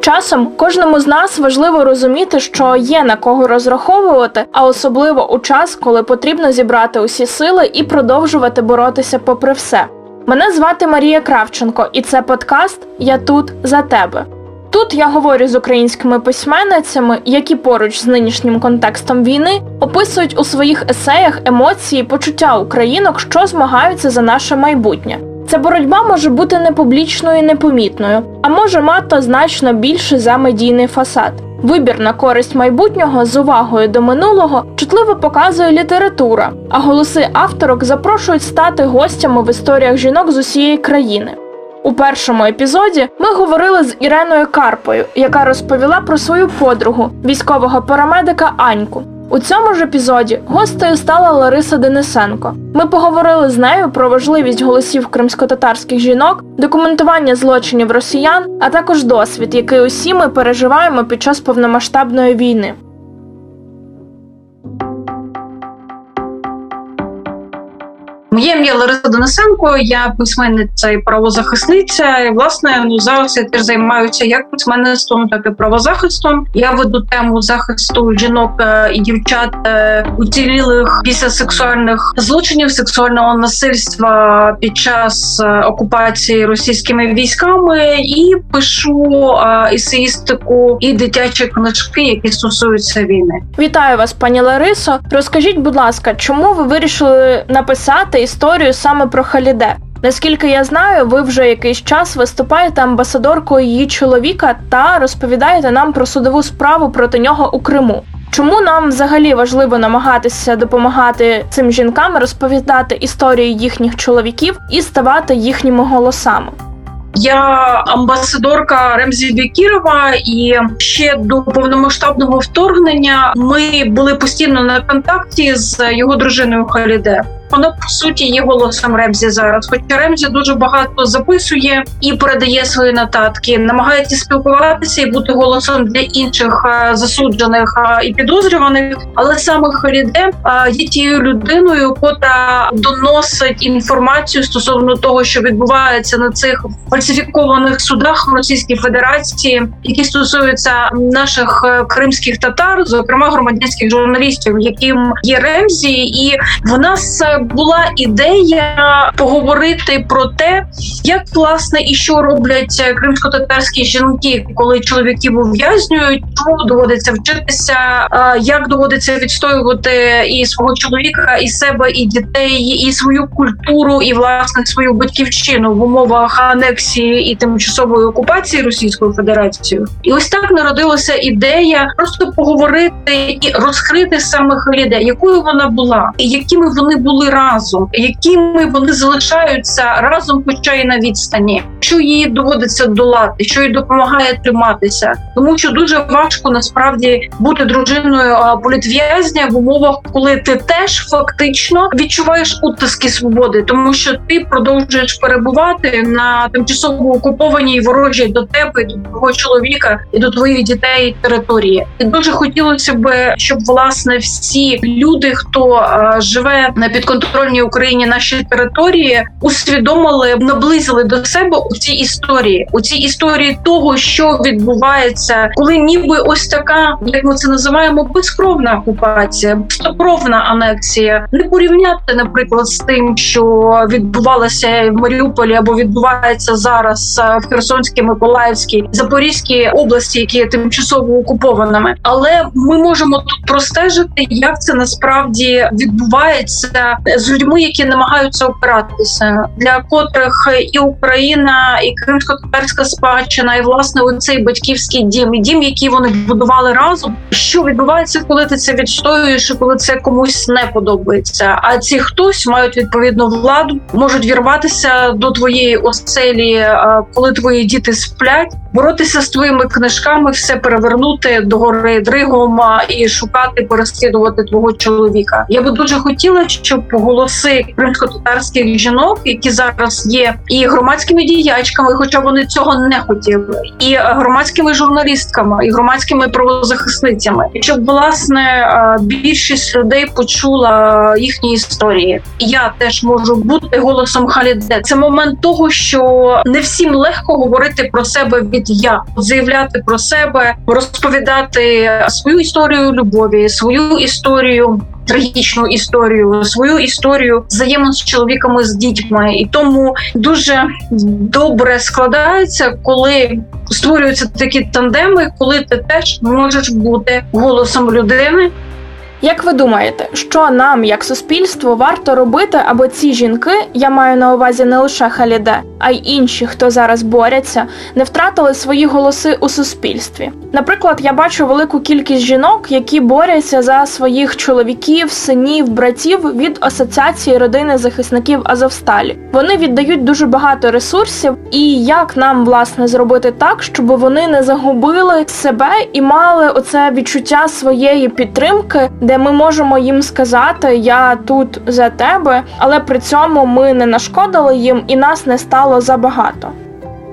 Часом кожному з нас важливо розуміти, що є на кого розраховувати, а особливо у час, коли потрібно зібрати усі сили і продовжувати боротися попри все. Мене звати Марія Кравченко, і це подкаст Я тут за тебе. Тут я говорю з українськими письменницями, які поруч з нинішнім контекстом війни описують у своїх есеях емоції, почуття українок, що змагаються за наше майбутнє. Ця боротьба може бути не публічною і непомітною, а може мати значно більше за медійний фасад. Вибір на користь майбутнього з увагою до минулого чутливо показує література, а голоси авторок запрошують стати гостями в історіях жінок з усієї країни. У першому епізоді ми говорили з Іреною Карпою, яка розповіла про свою подругу, військового парамедика Аньку. У цьому ж епізоді гостею стала Лариса Денисенко. Ми поговорили з нею про важливість голосів кримськотатарських жінок, документування злочинів росіян, а також досвід, який усі ми переживаємо під час повномасштабної війни. Моє ім'я Лариса Донесенко, я письменниця і правозахисниця. І, Власне, ну зараз я теж займаюся як письменництвом, так і правозахистом. Я веду тему захисту жінок е, і дівчат е, уцілілих після сексуальних злочинів, сексуального насильства під час е, окупації російськими військами, і пишу есеїстику і дитячі книжки, які стосуються війни. Вітаю вас, пані Ларисо. Розкажіть, будь ласка, чому ви вирішили написати? Історію саме про Халіде. Наскільки я знаю, ви вже якийсь час виступаєте амбасадоркою її чоловіка та розповідаєте нам про судову справу проти нього у Криму. Чому нам взагалі важливо намагатися допомагати цим жінкам розповідати історії їхніх чоловіків і ставати їхніми голосами? Я амбасадорка Ремзі Бікірова, і ще до повномасштабного вторгнення ми були постійно на контакті з його дружиною Халіде. Вона по суті є голосом Ремзі зараз. Хоча Ремзі дуже багато записує і передає свої нотатки, намагається спілкуватися і бути голосом для інших е, засуджених е, і підозрюваних. Але саме Халіде е, є тією людиною, котра доносить інформацію стосовно того, що відбувається на цих фальсифікованих судах Російській Федерації, які стосуються наших кримських татар, зокрема громадянських журналістів, яким є Ремзі, і вона з була ідея поговорити про те, як власне і що роблять кримсько-татарські жінки, коли чоловіків ув'язнюють, чому доводиться вчитися, як доводиться відстоювати і свого чоловіка, і себе, і дітей, і свою культуру, і власне свою батьківщину в умовах анексії і тимчасової окупації Російською Федерацією. І ось так народилася ідея просто поговорити і розкрити саме Халіде, якою вона була, і якими вони були разом, якими вони залишаються разом, хоча й на відстані, що їй доводиться долати, що їй допомагає триматися, тому що дуже важко насправді бути дружиною політв'язня в умовах, коли ти теж фактично відчуваєш утиски свободи, тому що ти продовжуєш перебувати на тимчасово окупованій ворожій до тебе, до твого чоловіка і до твоїх дітей території. І дуже хотілося б, щоб власне всі люди, хто живе на підконтрольній підконтрольній Україні наші території усвідомили, наблизили до себе у цій історії, у цій історії того, що відбувається, коли ніби ось така, як ми це називаємо, безкровна окупація, безкровна анексія, не порівняти, наприклад, з тим, що відбувалося в Маріуполі або відбувається зараз в Херсонській, Миколаївській, Запорізькій області, які є тимчасово окупованими, але ми можемо тут простежити, як це насправді відбувається з людьми, які намагаються опиратися, для котрих і Україна, і кримсько-татарська спадщина, і власне оцей батьківський дім, і дім, який вони будували разом. Що відбувається, коли ти це відстоюєш, і коли це комусь не подобається? А ці хтось мають відповідну владу, можуть вірватися до твоєї оселі, коли твої діти сплять, боротися з твоїми книжками, все перевернути до гори дригом і шукати, переслідувати твого чоловіка. Я би дуже хотіла, щоб голоси кримсько-татарських жінок, які зараз є і громадськими діячками, хоча вони цього не хотіли, і громадськими журналістками, і громадськими правозахисницями, щоб власне більшість людей почула їхні історії. Я теж можу бути голосом Халіде. Це момент того, що не всім легко говорити про себе від я, заявляти про себе, розповідати свою історію любові, свою історію. Трагічну історію, свою історію взаємин з чоловіками з дітьми, і тому дуже добре складається, коли створюються такі тандеми, коли ти теж можеш бути голосом людини, як ви думаєте, що нам, як суспільству, варто робити, аби ці жінки, я маю на увазі не лише Халіде, а й інші, хто зараз борються, не втратили свої голоси у суспільстві? Наприклад, я бачу велику кількість жінок, які борються за своїх чоловіків, синів, братів від асоціації родини захисників Азовсталі. Вони віддають дуже багато ресурсів, і як нам власне зробити так, щоб вони не загубили себе і мали оце відчуття своєї підтримки де ми можемо їм сказати Я тут за тебе, але при цьому ми не нашкодили їм і нас не стало забагато.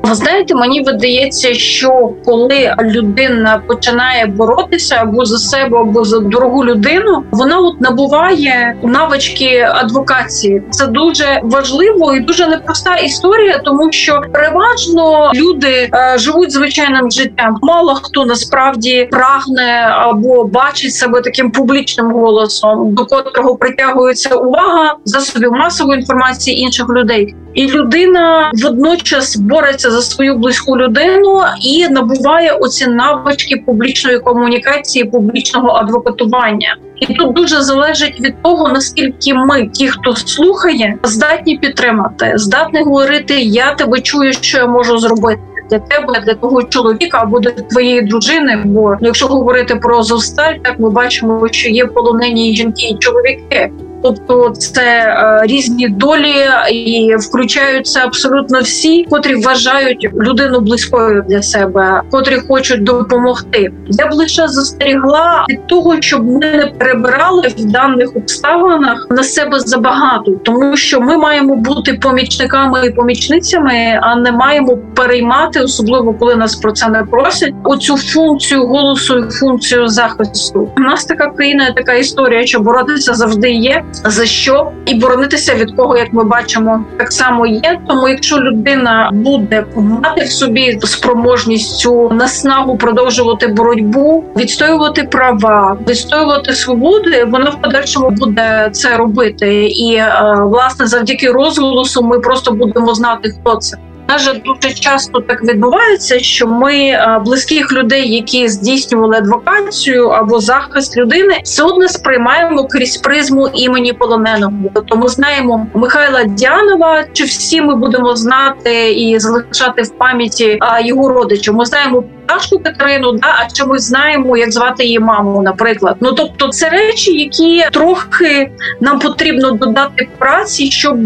Ви знаєте, мені видається, що коли людина починає боротися або за себе, або за дорогу людину, вона от набуває навички адвокації. Це дуже важливо і дуже непроста історія, тому що переважно люди е, живуть звичайним життям. Мало хто насправді прагне або бачить себе таким публічним голосом, до котрого притягується увага засобів масової інформації інших людей і людина водночас бореться за свою близьку людину і набуває оці навички публічної комунікації, публічного адвокатування. І тут дуже залежить від того, наскільки ми, ті, хто слухає, здатні підтримати, здатні говорити Я тебе чую, що я можу зробити. Для тебе, для того чоловіка або для твоєї дружини. Бо якщо говорити про зосталь, так ми бачимо, що є полонені жінки і чоловіки. Тобто це е, різні долі і включаються абсолютно всі, котрі вважають людину близькою для себе, котрі хочуть допомогти. Я б лише застерігла від того, щоб ми не перебирали в даних обставинах на себе забагато, тому що ми маємо бути помічниками і помічницями, а не маємо переймати, особливо коли нас про це не просять. Оцю функцію голосу і функцію захисту. У нас така країна, така історія, що боротися завжди є за що і боронитися від кого, як ми бачимо, так само є. Тому, якщо людина буде мати в собі спроможність цю наснагу продовжувати боротьбу, відстоювати права, відстоювати свободи, вона в подальшому буде це робити. І е, власне завдяки розголосу ми просто будемо знати, хто це. На жаль, дуже часто так відбувається, що ми е, близьких людей, які здійснювали адвокацію або захист людини, все одно сприймаємо крізь призму імені полоненого. Тобто ми знаємо Михайла Діанова, чи всі ми будемо знати і залишати в пам'яті його родичів. Ми знаємо Пташку Катерину, да, а чи ми знаємо, як звати її маму, наприклад. Ну тобто, це речі, які трохи нам потрібно додати праці, щоб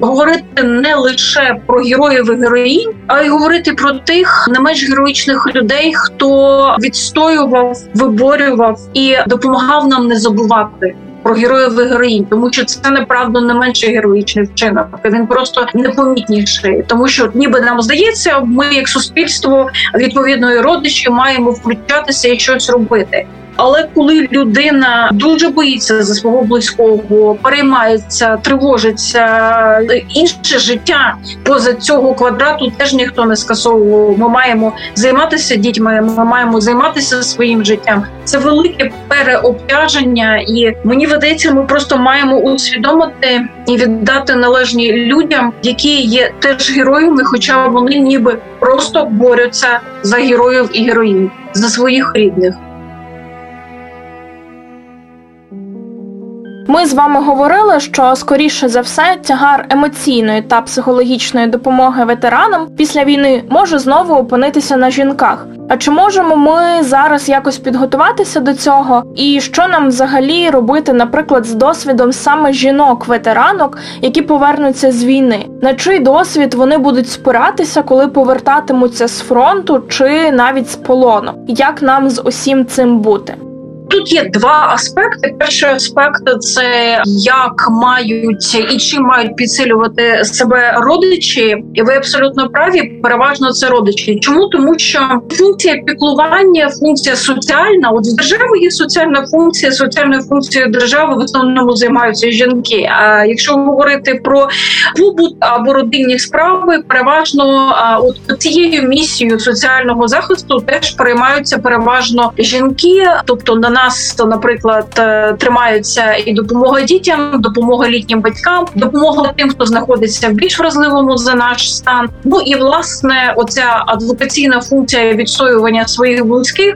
говорити не лише про героїв і героїнь, а й говорити про тих не менш героїчних людей, хто відстоював, виборював і допомагав нам не забувати про героїв і героїнь, тому що це неправда не менше героїчний вчинок. Він просто непомітніший, тому що ніби нам здається, ми як суспільство відповідної родичі маємо включатися і щось робити. Але коли людина дуже боїться за свого близького, переймається, тривожиться інше життя поза цього квадрату, теж ніхто не скасовував. Ми маємо займатися дітьми. Ми маємо займатися своїм життям. Це велике переобтяження, і мені видається, ми просто маємо усвідомити і віддати належні людям, які є теж героями, хоча вони ніби просто борються за героїв і героїнь за своїх рідних. Ми з вами говорили, що скоріше за все тягар емоційної та психологічної допомоги ветеранам після війни може знову опинитися на жінках. А чи можемо ми зараз якось підготуватися до цього? І що нам взагалі робити, наприклад, з досвідом саме жінок-ветеранок, які повернуться з війни? На чий досвід вони будуть спиратися, коли повертатимуться з фронту чи навіть з полону? Як нам з усім цим бути? Тут є два аспекти. Перший аспект це як мають і чим мають підсилювати себе родичі, і ви абсолютно праві. Переважно це родичі. Чому тому, що функція піклування, функція соціальна, от в держави є соціальна функція, соціальною функцією держави в основному займаються жінки. А якщо говорити про побут або родинні справи, переважно от цією місією соціального захисту теж приймаються переважно жінки, тобто на нас, наприклад, е, тримаються і допомога дітям, допомога літнім батькам, допомога тим, хто знаходиться в більш вразливому за наш стан. Ну і власне, оця адвокаційна функція відстоювання своїх близьких,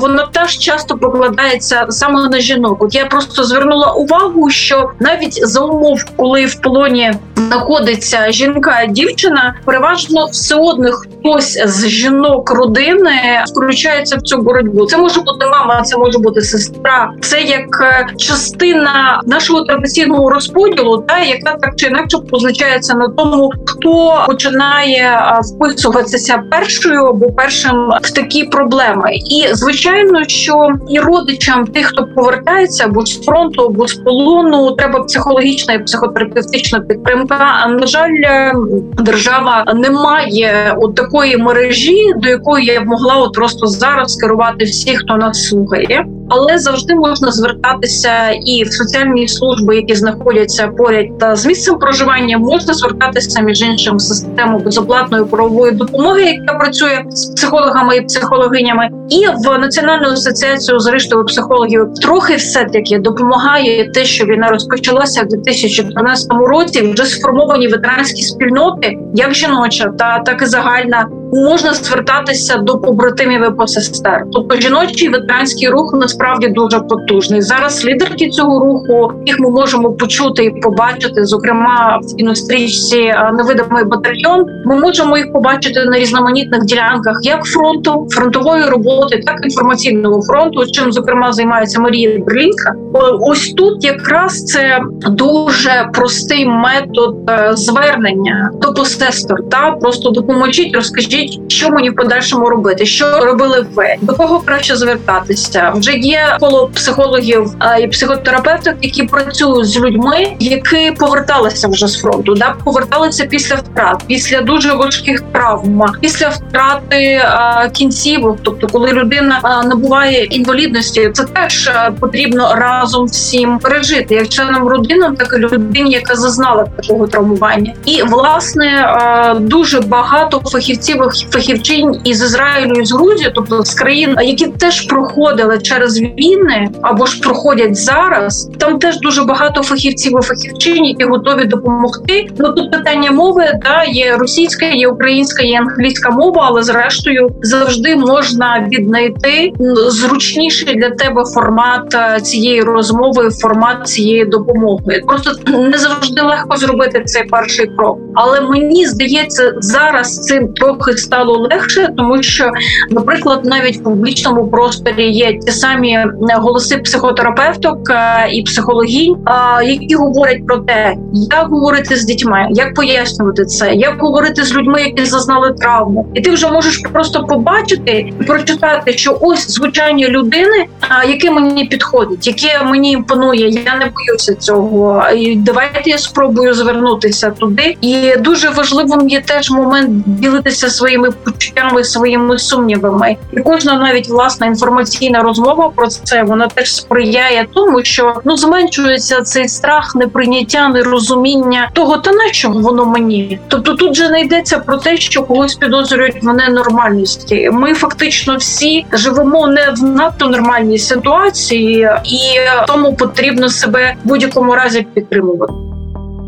вона теж часто покладається саме на жінок. От я просто звернула увагу, що навіть за умов, коли в полоні знаходиться жінка, дівчина, переважно все одно хтось з жінок родини включається в цю боротьбу. Це може бути мама, це може бути сестра. Це як е, частина нашого традиційного розподілу, та яка так чи інакше позначається на тому, хто починає е, вписуватися першою або першим в такі проблеми. І звичайно, що і родичам тих, хто повертається або з фронту, або з полону, треба психологічна і психотерапевтична підтримка. На жаль, е, держава не має от такої мережі, до якої я б могла от просто зараз керувати всіх, хто нас слухає Yep. Але завжди можна звертатися і в соціальні служби, які знаходяться поряд та з місцем проживання, можна звертатися між іншим в систему безоплатної правової допомоги, яка працює з психологами і психологинями, і в національну асоціацію зрештою психологів трохи все таки допомагає те, що війна розпочалася в 2014 році. Вже сформовані ветеранські спільноти, як жіноча, та так і загальна можна звертатися до побратимів і посестер. Тобто жіночий ветеранський рух насправді дуже потужний. Зараз лідерки цього руху їх ми можемо почути і побачити. Зокрема, в кінострічці е, невидимий батальйон. Ми можемо їх побачити на різноманітних ділянках, як фронту, фронтової роботи, так і інформаційного фронту. Чим зокрема займається Марія Берлінка. Ось тут якраз це дуже простий метод е, звернення до посестер. Та просто допоможіть, розкажіть що мені в подальшому робити, що робили ви до кого краще звертатися? Вже є коло психологів і психотерапевтів, які працюють з людьми, які поверталися вже з фронту, да поверталися після втрат, після дуже важких травм, після втрати а, кінцівок. Тобто, коли людина а, набуває інвалідності, це теж потрібно разом всім пережити, як членам родини, так і людині, яка зазнала такого травмування, і власне дуже багато фахівців фахівчинь із Ізраїлю і з Грузії, тобто з країн, які теж проходили через війни або ж проходять зараз. Там теж дуже багато фахівців і фахівчинь, які готові допомогти. Ну тут питання мови да є російська, є українська, є англійська мова, але зрештою завжди можна віднайти зручніший для тебе формат е, цієї розмови, формат цієї допомоги. Просто не завжди легко зробити цей перший крок. Але мені здається, зараз цим трохи стало легше, тому що, наприклад, навіть в публічному просторі є ті самі е, голоси психотерапевток е, і психологінь, е, які говорять про те, як говорити з дітьми, як пояснювати це, як говорити з людьми, які зазнали травму, і ти вже можеш просто побачити і прочитати, що ось звучання людини, яке мені підходить, яке мені імпонує. Я не боюся цього. І Давайте я спробую звернутися туди. І дуже важливим є теж момент ділитися своїми почуттями, своїми сумнівами, і кожна навіть власна інформаційна розмова про це вона теж сприяє тому, що ну зменшується цей страх, неприйняття, нерозуміння того, та на чому воно мені. Тобто тут же не йдеться про те, що когось підозрюють в ненормальності. Ми фактично всі живемо не в надто нормальній ситуації, і тому потрібно себе в будь-якому разі підтримувати.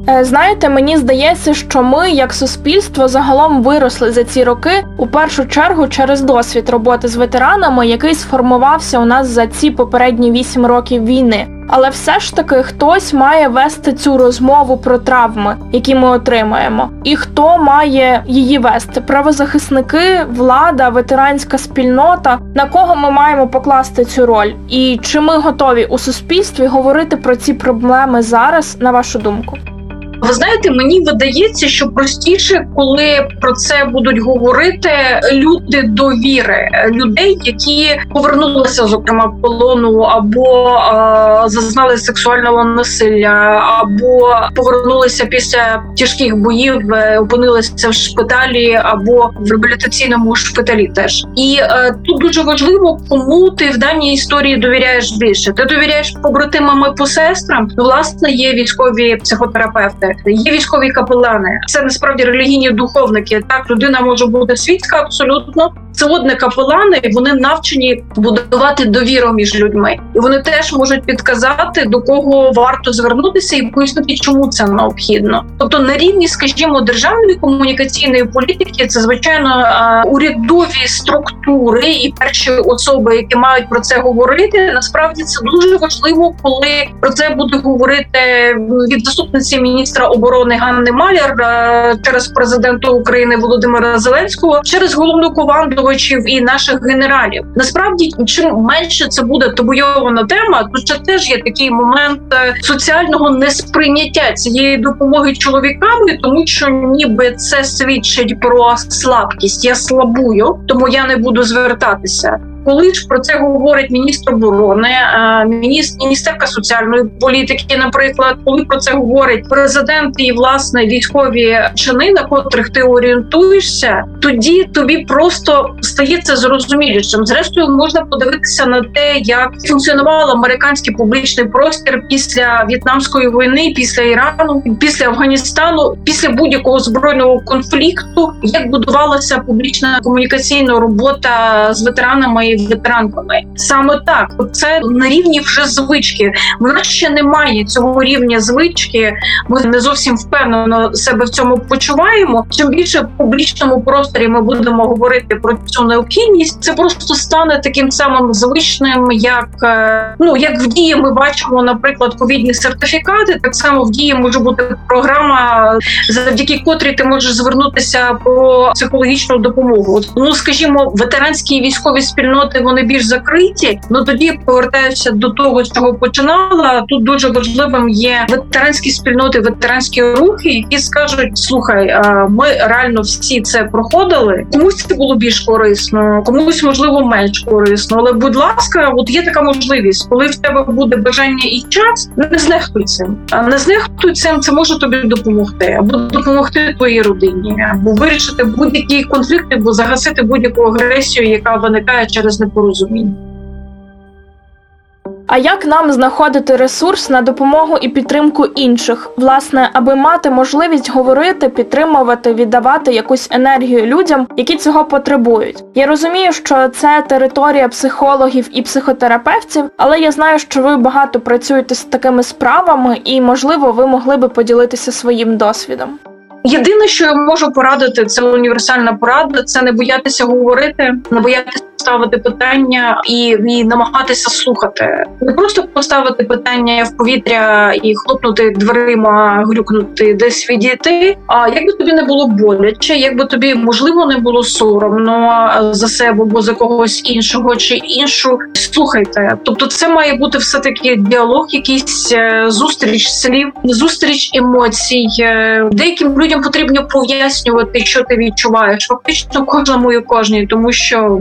Е, знаєте, мені здається, що ми, як суспільство, загалом виросли за ці роки у першу чергу через досвід роботи з ветеранами, який сформувався у нас за ці попередні вісім років війни. Але все ж таки хтось має вести цю розмову про травми, які ми отримаємо, і хто має її вести: правозахисники, влада, ветеранська спільнота, на кого ми маємо покласти цю роль, і чи ми готові у суспільстві говорити про ці проблеми зараз, на вашу думку? Ви знаєте, мені видається, що простіше, коли про це будуть говорити люди довіри, людей, які повернулися зокрема в полону, або е, зазнали сексуального насилля, або повернулися після тяжких боїв, е, опинилися в шпиталі або в реабілітаційному шпиталі. Теж і е, тут дуже важливо, кому ти в даній історії довіряєш більше. Ти довіряєш побратимам і посестрам. Ну, власне, є військові психотерапевти, є військові капелани. Це насправді релігійні духовники. Так людина може бути світська абсолютно. Одне капелани, вони навчені будувати довіру між людьми, і вони теж можуть підказати до кого варто звернутися і пояснити, чому це необхідно. Тобто на рівні, скажімо, державної комунікаційної політики, це звичайно урядові структури і перші особи, які мають про це говорити. Насправді це дуже важливо, коли про це буде говорити від заступниці міністра оборони Ганни Маляр через президента України Володимира Зеленського через головну командувачів і наших генералів. Насправді, чим менше це буде табуйована тема, то це теж є такий момент е, соціального несприйняття цієї допомоги чоловіками, тому що ніби це свідчить про слабкість. Я слабую, тому я не буду звертатися. Коли ж про це говорить міністр оборони, міністр міністерка соціальної політики, наприклад, коли про це говорить президент і власне військові чини, на котрих ти орієнтуєшся, тоді тобі просто стається зрозумілішим. Зрештою, можна подивитися на те, як функціонував американський публічний простір після в'єтнамської війни, після Ірану, після Афганістану, після будь-якого збройного конфлікту, як будувалася публічна комунікаційна робота з ветеранами і ветеранками. Саме так це на рівні вже звички. В нас ще немає цього рівня звички. Ми не зовсім впевнено себе в цьому почуваємо. Чим більше в публічному просторі ми будемо говорити про цю необхідність, це просто стане таким самим звичним, як е, ну як в дії ми бачимо, наприклад, ковідні сертифікати. Так само в дії може бути програма, завдяки котрій ти можеш звернутися про психологічну допомогу. Ну скажімо, ветеранські військові спільноти спільноти вони більш закриті. Ну тоді повертаюся до того, чого починала. Тут дуже важливим є ветеранські спільноти, ветеранські рухи, які скажуть: слухай, ми реально всі це проходили. Комусь це було більш корисно, комусь можливо менш корисно. Але будь ласка, от є така можливість, коли в тебе буде бажання і час, не знехтуй цим. Не знехтуй цим, це може тобі допомогти, або допомогти твоїй родині, або вирішити будь-які конфлікти, або загасити будь-яку агресію, яка виникає через через непорозуміння. А як нам знаходити ресурс на допомогу і підтримку інших, власне, аби мати можливість говорити, підтримувати, віддавати якусь енергію людям, які цього потребують? Я розумію, що це територія психологів і психотерапевтів, але я знаю, що ви багато працюєте з такими справами, і можливо, ви могли би поділитися своїм досвідом. Єдине, що я можу порадити, це універсальна порада. Це не боятися говорити, не боятися ставити питання і, і намагатися слухати, не просто поставити питання в повітря і хлопнути дверима, глюкнути десь відійти. А якби тобі не було боляче, якби тобі можливо не було соромно за себе або за когось іншого чи іншу, слухайте. Тобто, це має бути все таки діалог, якийсь е, зустріч слів, зустріч емоцій. Е, деяким людям потрібно пояснювати, що ти відчуваєш. Фактично кожному і кожній, тому що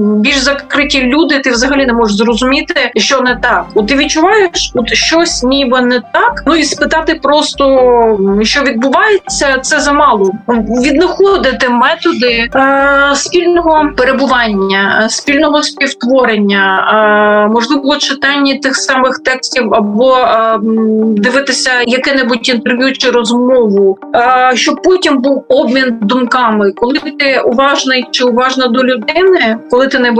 більш закриті люди, ти взагалі не можеш зрозуміти, що не так. От ти відчуваєш, от щось ніби не так. Ну і спитати просто, що відбувається, це замало. Віднаходити методи е, спільного перебування, спільного співтворення, е, можливо, читання тих самих текстів або е, дивитися яке-небудь інтерв'ю чи розмову, е, щоб потім був обмін думками, коли ти уважний чи уважна до людини, коли коли ти не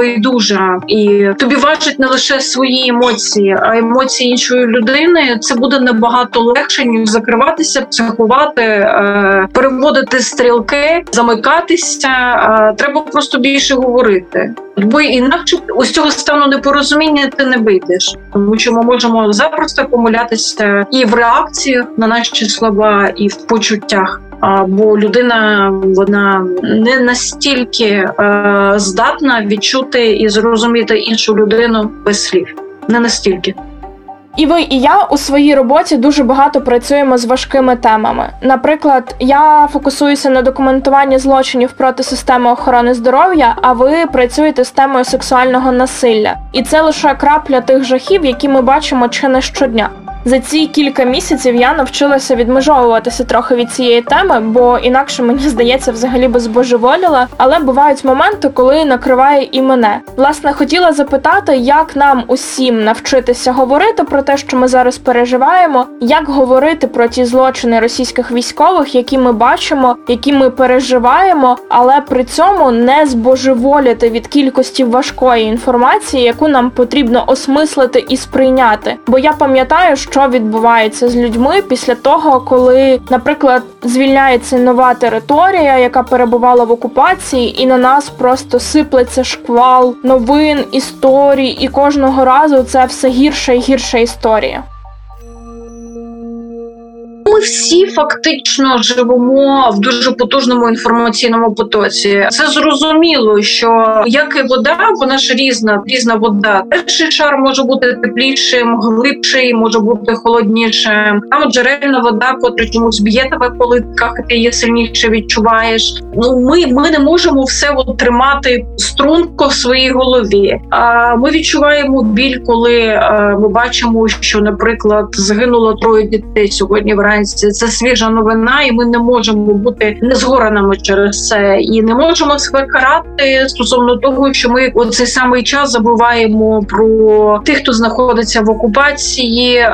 і тобі важать не лише свої емоції, а емоції іншої людини, це буде набагато легше ніж закриватися, психувати, е, переводити стрілки, замикатися. Е, треба просто більше говорити. Бо інакше ось цього стану непорозуміння ти не вийдеш, тому що ми можемо запросто помилятися і в реакціях на наші слова, і в почуттях бо людина вона не настільки е, здатна відчути і зрозуміти іншу людину без слів, не настільки. І ви, і я у своїй роботі дуже багато працюємо з важкими темами. Наприклад, я фокусуюся на документуванні злочинів проти системи охорони здоров'я, а ви працюєте з темою сексуального насилля. І це лише крапля тих жахів, які ми бачимо чи не щодня. За ці кілька місяців я навчилася відмежовуватися трохи від цієї теми, бо інакше мені здається, взагалі би збожеволіла. Але бувають моменти, коли накриває і мене. Власне, хотіла запитати, як нам усім навчитися говорити про те, що ми зараз переживаємо, як говорити про ті злочини російських військових, які ми бачимо, які ми переживаємо, але при цьому не збожеволіти від кількості важкої інформації, яку нам потрібно осмислити і сприйняти. Бо я пам'ятаю, що що відбувається з людьми після того, коли, наприклад, звільняється нова територія, яка перебувала в окупації, і на нас просто сиплеться шквал новин, історій, і кожного разу це все гірша і гірша історія. Ми всі фактично живемо в дуже потужному інформаційному потоці. Це зрозуміло, що як і вода, вона ж різна, різна вода. Перший шар може бути теплішим, глибший, може бути холоднішим. Там джерельна вода, котра чомусь б'є тебе по литках, і ти її сильніше відчуваєш. Ну ми ми не можемо все от тримати струнко в своїй голові. А ми відчуваємо біль, коли а, ми бачимо, що, наприклад, загинуло троє дітей сьогодні вранці Це свіжа новина, і ми не можемо бути незгореними через це, і не можемо себе карати стосовно того, що ми у цей самий час забуваємо про тих, хто знаходиться в окупації,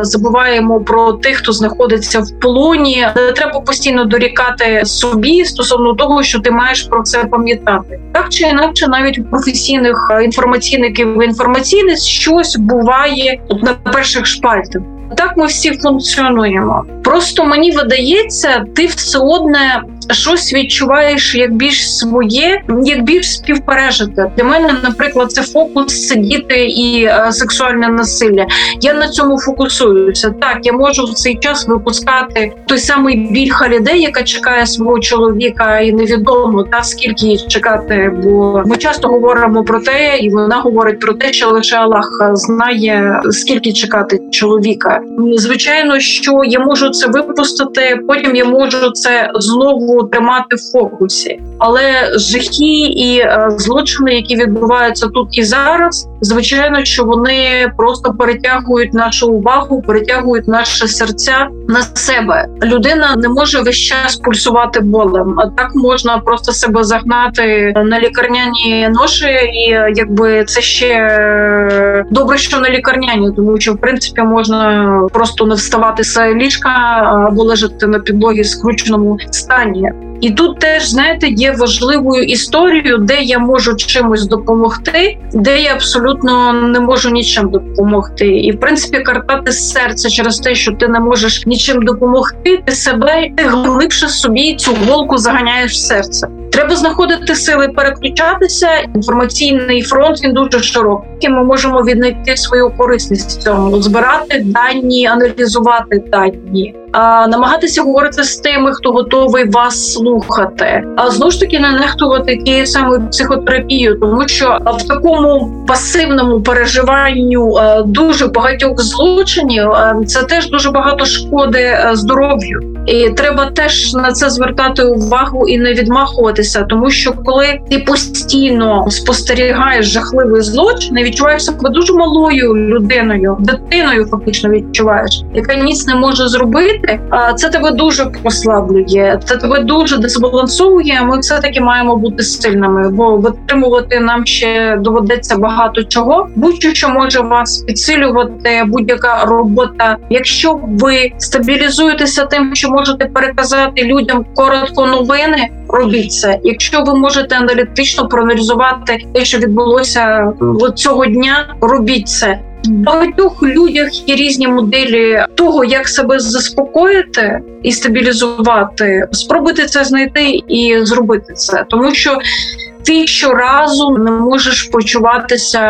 забуваємо про тих, хто знаходиться в полоні. Треба постійно дорікати собі стосовно того, що ти маєш про це пам'ятати, так чи інакше, навіть у професійних інформаційників інформаційних щось буває на перших шпальтах. Так ми всі функціонуємо. Просто мені видається, ти все одне щось відчуваєш як більш своє, як більш співпережити. Для мене, наприклад, це фокус сидіти і е, сексуальне насилля. Я на цьому фокусуюся. Так, я можу в цей час випускати той самий біль Халідей, яка чекає свого чоловіка, і невідомо та скільки їй чекати. Бо ми часто говоримо про те, і вона говорить про те, що лише Аллах знає скільки чекати чоловіка. Звичайно, що я можу це випустити. Потім я можу це знову тримати в фокусі, але жахи і е, злочини, які відбуваються тут і зараз, звичайно, що вони просто перетягують нашу увагу, перетягують наше серця на себе. Людина не може весь час пульсувати болем, а так можна просто себе загнати на лікарняні ноші, і якби це ще е, добре, що на лікарняні, тому що в принципі можна просто не вставати з ліжка або лежати на підлогі в скрученому стані. І тут теж знаєте є важливою історією, де я можу чимось допомогти, де я абсолютно не можу нічим допомогти. І в принципі картати серце через те, що ти не можеш нічим допомогти, ти себе ти глибше собі цю голку заганяєш в серце. Треба знаходити сили переключатися. Інформаційний фронт він дуже широкий. Ми можемо віднайти свою корисність в цьому, збирати дані, аналізувати дані намагатися говорити з тими, хто готовий вас слухати, а знову ж таки не нехтувати тією самою психотерапією, тому що в такому пасивному переживанню дуже багатьох злочинів це теж дуже багато шкоди здоров'ю. І треба теж на це звертати увагу і не відмахуватися, тому що коли ти постійно спостерігаєш жахливий злочин, відчуваєш себе дуже малою людиною, дитиною фактично відчуваєш, яка ніц не може зробити робити, це тебе дуже послаблює, це тебе дуже дезбалансовує. Ми все таки маємо бути сильними, бо витримувати нам ще доведеться багато чого. Будь-що що може вас підсилювати, будь-яка робота. Якщо ви стабілізуєтеся тим, що можете переказати людям коротко новини. Робіть це, якщо ви можете аналітично проаналізувати те, що відбулося цього дня, робіть це багатьох людях є різні моделі того, як себе заспокоїти і стабілізувати. Спробуйте це знайти і зробити це, тому що ти щоразу не можеш почуватися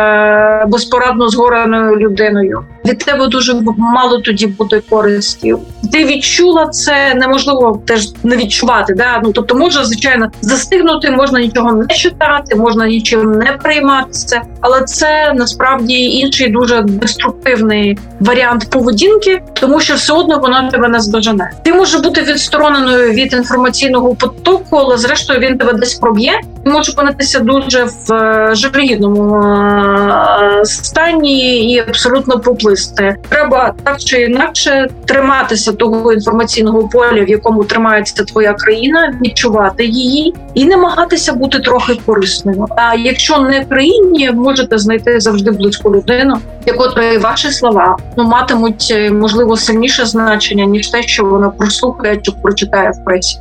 безпорадно згореною людиною. Від тебе дуже мало тоді буде користі. Ти відчула це неможливо теж не відчувати. Да? Ну тобто, можна звичайно застигнути, можна нічого не читати, можна нічим не прийматися, але це насправді інший дуже деструктивний варіант поведінки, тому що все одно воно тебе не збажане. Ти можеш бути відстороненою від інформаційного потоку, але зрештою він тебе десь проб'є. Можеш опинитися дуже в е, жалюгідному е, стані і абсолютно поплисти. Треба так чи інакше триматися того інформаційного поля, в якому тримається твоя країна, відчувати її і намагатися бути трохи корисною. А якщо не країні, можете знайти завжди близьку людину, якої ваші слова ну матимуть е, можливо сильніше значення ніж те, що вона прослухає чи прочитає в пресі.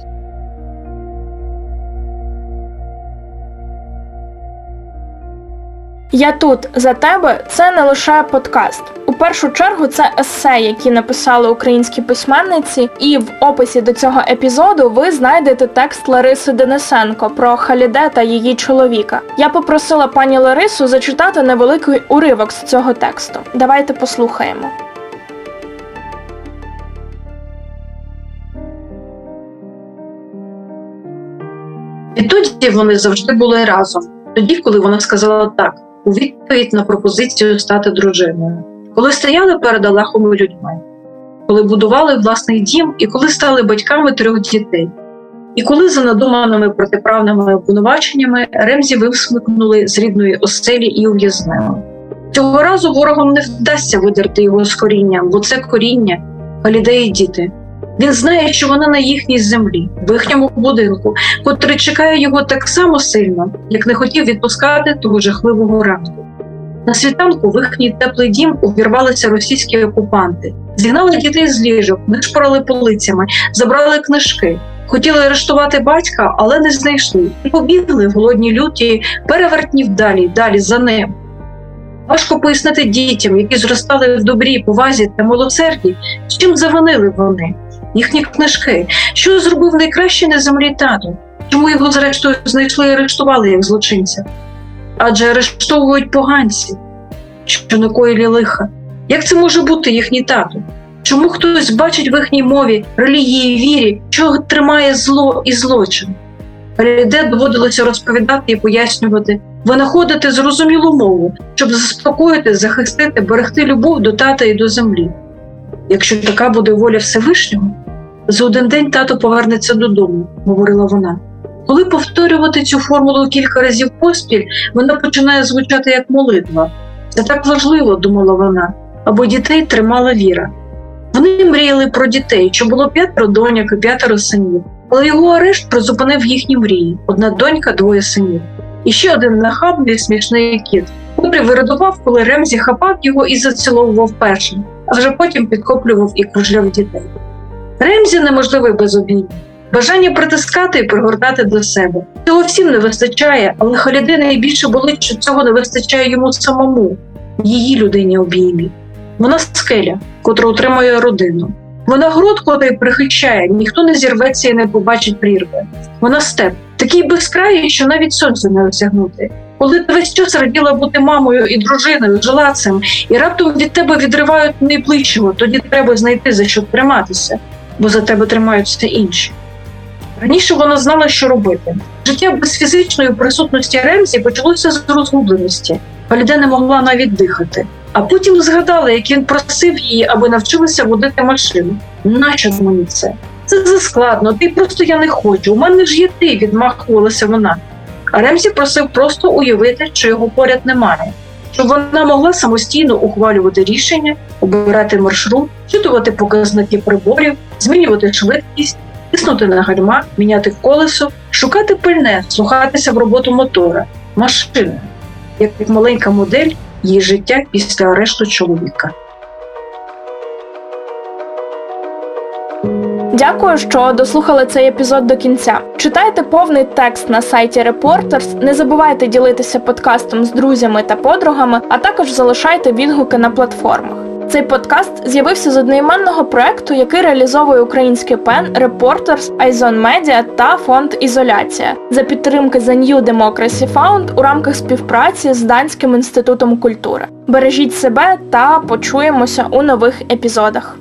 Я тут за тебе це не лише подкаст. У першу чергу це есе, які написали українські письменниці, і в описі до цього епізоду ви знайдете текст Лариси Денисенко про Халіде та її чоловіка. Я попросила пані Ларису зачитати невеликий уривок з цього тексту. Давайте послухаємо. Відтоді вони завжди були разом. Тоді, коли вона сказала так, у відповідь на пропозицію стати дружиною, коли стояли перед Аллахом і людьми, коли будували власний дім і коли стали батьками трьох дітей. І коли за надуманими протиправними обвинуваченнями Ремзі висмикнули з рідної оселі і ув'язнили. Цього разу ворогам не вдасться видерти його з коріння, бо це коріння, галідеї діти. Він знає, що вона на їхній землі, в їхньому будинку, котрий чекає його так само сильно, як не хотів відпускати того жахливого ранку. На світанку в їхній теплий дім увірвалися російські окупанти, зігнали дітей з ліжок, вишпорали полицями, забрали книжки. Хотіли арештувати батька, але не знайшли, і побігли в голодній люті перевертнів далі, далі за ним. Важко пояснити дітям, які зростали в добрі, повазі та милосерді, чим завинили вони, їхні книжки, що зробив найкраще на землі тато, чому його зрештою знайшли і арештували як злочинця. Адже арештовують поганці, що накоїли лиха. Як це може бути їхній тато? Чому хтось бачить в їхній мові, релігії, вірі, що тримає зло і злочин? Ріде доводилося розповідати і пояснювати, винаходити зрозумілу мову, щоб заспокоїти, захистити, берегти любов до тата і до землі. Якщо така буде воля Всевишнього, за один день тато повернеться додому, говорила вона. Коли повторювати цю формулу кілька разів поспіль, вона починає звучати як молитва. Це так важливо, думала вона, або дітей тримала віра. Вони мріяли про дітей, що було п'ятеро доньок і п'ятеро синів, але його арешт призупинив їхні мрії: одна донька, двоє синів. І ще один нахабний смішний кіт, котрий вирадував, коли Ремзі хапав його і заціловував першим, а вже потім підкоплював і кружляв дітей. Ремзі неможливий без обіймів. Бажання притискати і пригортати до себе. Цього всім не вистачає, але Халіди найбільше болить, що цього не вистачає йому самому, її людині обіймі. Вона скеля, котра утримує родину. Вона груд, котрий прихищає, ніхто не зірветься і не побачить прірви. Вона степ, такий безкрайний, що навіть сонце не осягнути. Коли ти весь час раділа бути мамою і дружиною, жила цим, і раптом від тебе відривають найближчого, тоді треба знайти за що триматися, бо за тебе тримаються інші. Раніше вона знала, що робити. Життя без фізичної присутності Ремзі почалося з розгубленості. Валіде не могла навіть дихати. А потім згадала, як він просив її, аби навчилася водити машину. Нащо мені це? Це заскладно, ти просто я не хочу. У мене ж є ти, відмахувалася вона. А Ремзі просив просто уявити, що його поряд немає, щоб вона могла самостійно ухвалювати рішення, обирати маршрут, читувати показники приборів, змінювати швидкість, тиснути на гальма, міняти колесо, шукати пильне, слухатися в роботу мотора, машини, як маленька модель її життя після арешту чоловіка. Дякую, що дослухали цей епізод до кінця. Читайте повний текст на сайті Reporters, Не забувайте ділитися подкастом з друзями та подругами, а також залишайте відгуки на платформах. Цей подкаст з'явився з одноіменного проекту, який реалізовує український пен, Reporters, Айзон Media та фонд Ізоляція за підтримки The New Democracy Fund у рамках співпраці з Данським інститутом культури. Бережіть себе та почуємося у нових епізодах.